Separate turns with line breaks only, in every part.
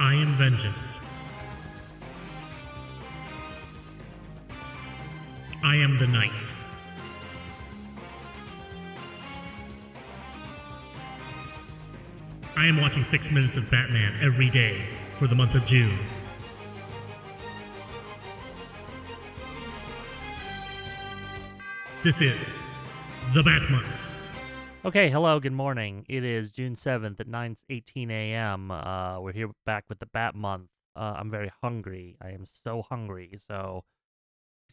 I am vengeance. I am the night. I am watching six minutes of Batman every day for the month of June. This is the Bat Month.
Okay, hello, good morning. It is June 7th at 9:18 a.m. Uh, we're here back with the Bat Month. Uh, I'm very hungry. I am so hungry. So,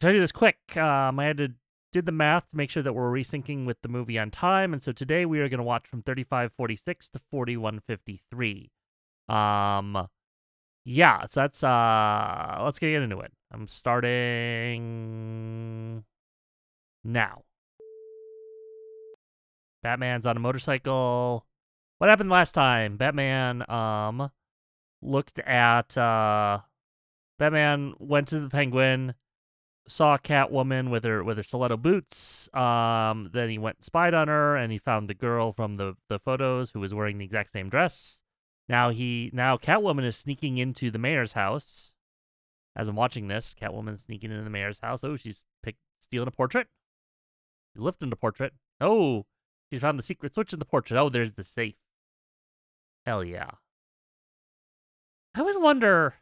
to tell you this quick, um, I had to did the math to make sure that we're resyncing with the movie on time, and so today we are going to watch from 35:46 to 41:53. Um, yeah, so that's uh, let's get into it. I'm starting now. Batman's on a motorcycle. What happened last time? Batman um looked at uh Batman went to the Penguin, saw Catwoman with her with her stiletto boots. Um then he went and spied on her and he found the girl from the the photos who was wearing the exact same dress. Now he now Catwoman is sneaking into the mayor's house. As I'm watching this, Catwoman's sneaking into the mayor's house. Oh, she's pick, stealing a portrait. She's lifting the portrait. Oh, She's found the secret switch in the portrait. Oh, there's the safe. Hell yeah. I always wonder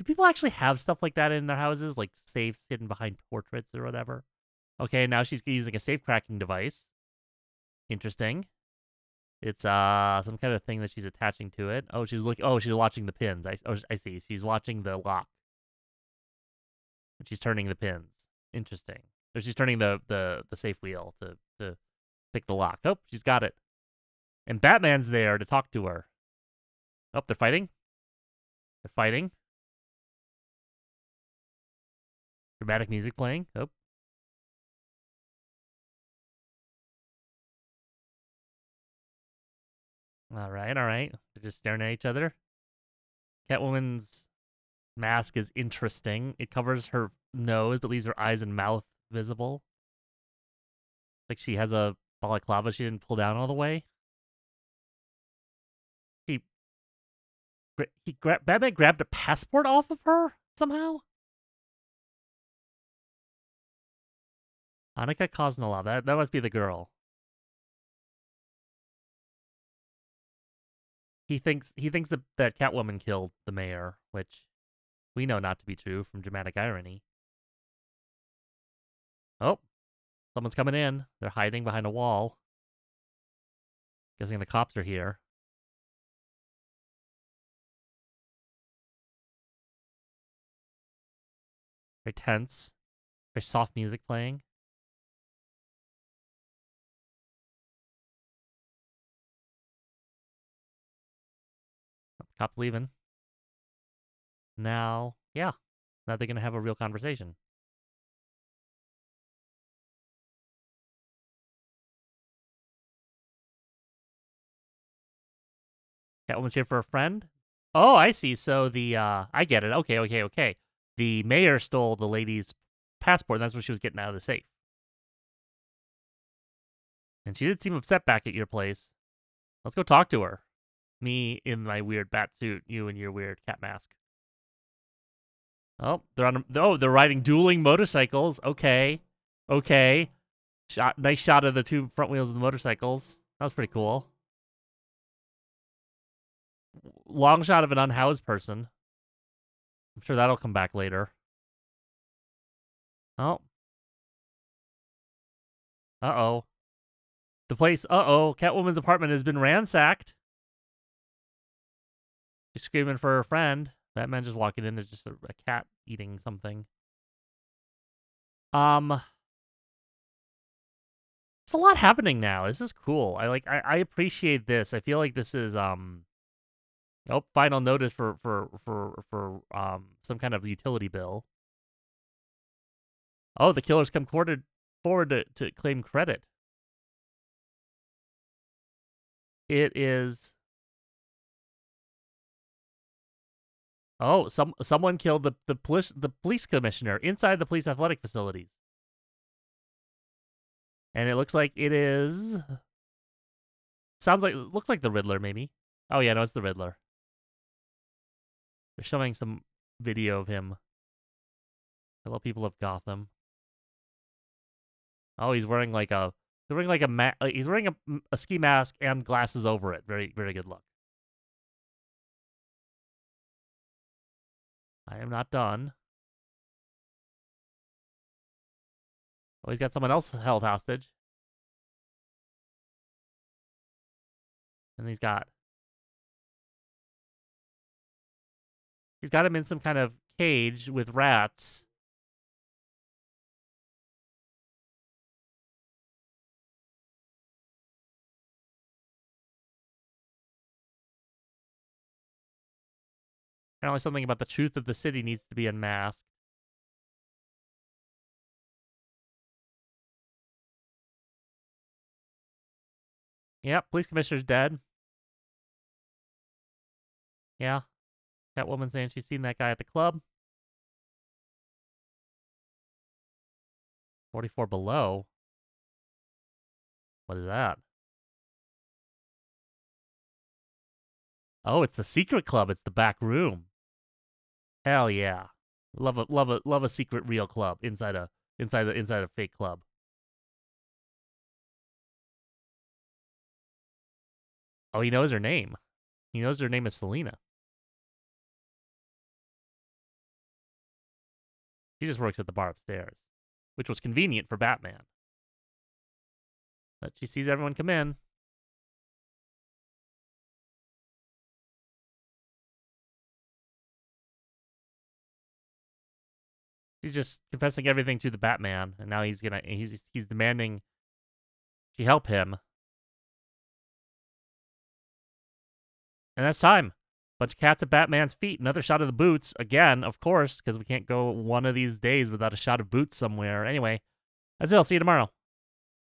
do people actually have stuff like that in their houses? Like safes hidden behind portraits or whatever? Okay, now she's using a safe cracking device. Interesting. It's uh some kind of thing that she's attaching to it. Oh, she's looking. Oh, she's watching the pins. I oh, I see. She's watching the lock. And she's turning the pins. Interesting. Or she's turning the the the safe wheel to to pick the lock. Oh, she's got it. And Batman's there to talk to her. Oh, they're fighting. They're fighting. Dramatic music playing. Oh. All right, all right. They're just staring at each other. Catwoman's mask is interesting. It covers her nose but leaves her eyes and mouth visible. Like she has a balaclava she didn't pull down all the way. He, he Batman grabbed a passport off of her somehow. Annika Kosolov. That that must be the girl. He thinks he thinks that, that Catwoman killed the mayor, which we know not to be true from dramatic irony. Oh, Someone's coming in. They're hiding behind a wall. Guessing the cops are here. Very tense. Very soft music playing. Oh, cops leaving. Now, yeah. Now they're going to have a real conversation. Catwoman's here for a friend. Oh, I see. So the uh I get it. Okay, okay, okay. The mayor stole the lady's passport, and that's what she was getting out of the safe. And she did seem upset back at your place. Let's go talk to her. Me in my weird bat suit, you in your weird cat mask. Oh, they're on. A, oh, they're riding dueling motorcycles. Okay, okay. Shot. Nice shot of the two front wheels of the motorcycles. That was pretty cool long shot of an unhoused person. I'm sure that'll come back later. Oh. Uh oh. The place, uh oh, Catwoman's apartment has been ransacked. She's screaming for her friend. Batman just walking in. There's just a, a cat eating something. Um, it's a lot happening now. This is cool. I like. I, I appreciate this. I feel like this is um Oh, final notice for for for for um some kind of utility bill. Oh, the killers come forward to, to claim credit. It is. Oh, some someone killed the the police the police commissioner inside the police athletic facilities. And it looks like it is. Sounds like looks like the Riddler, maybe. Oh yeah, no, it's the Riddler. They're showing some video of him. Hello, people of Gotham. Oh, he's wearing like a he's wearing like a ma- uh, he's wearing a, a ski mask and glasses over it. Very very good look. I am not done. Oh, he's got someone else held hostage. And he's got He's got him in some kind of cage with rats. Apparently, something about the truth of the city needs to be unmasked. Yep, police commissioner's dead. Yeah. Catwoman saying she's seen that guy at the club. 44 below. What is that? Oh, it's the secret club. It's the back room. Hell yeah. Love a love a love a secret real club inside a inside the inside a fake club. Oh, he knows her name. He knows her name is Selina. He just works at the bar upstairs, which was convenient for Batman. But she sees everyone come in. He's just confessing everything to the Batman, and now he's gonna he's he's demanding she help him. And that's time. Bunch of cats at Batman's feet. Another shot of the boots. Again, of course, because we can't go one of these days without a shot of boots somewhere. Anyway, that's it. I'll see you tomorrow.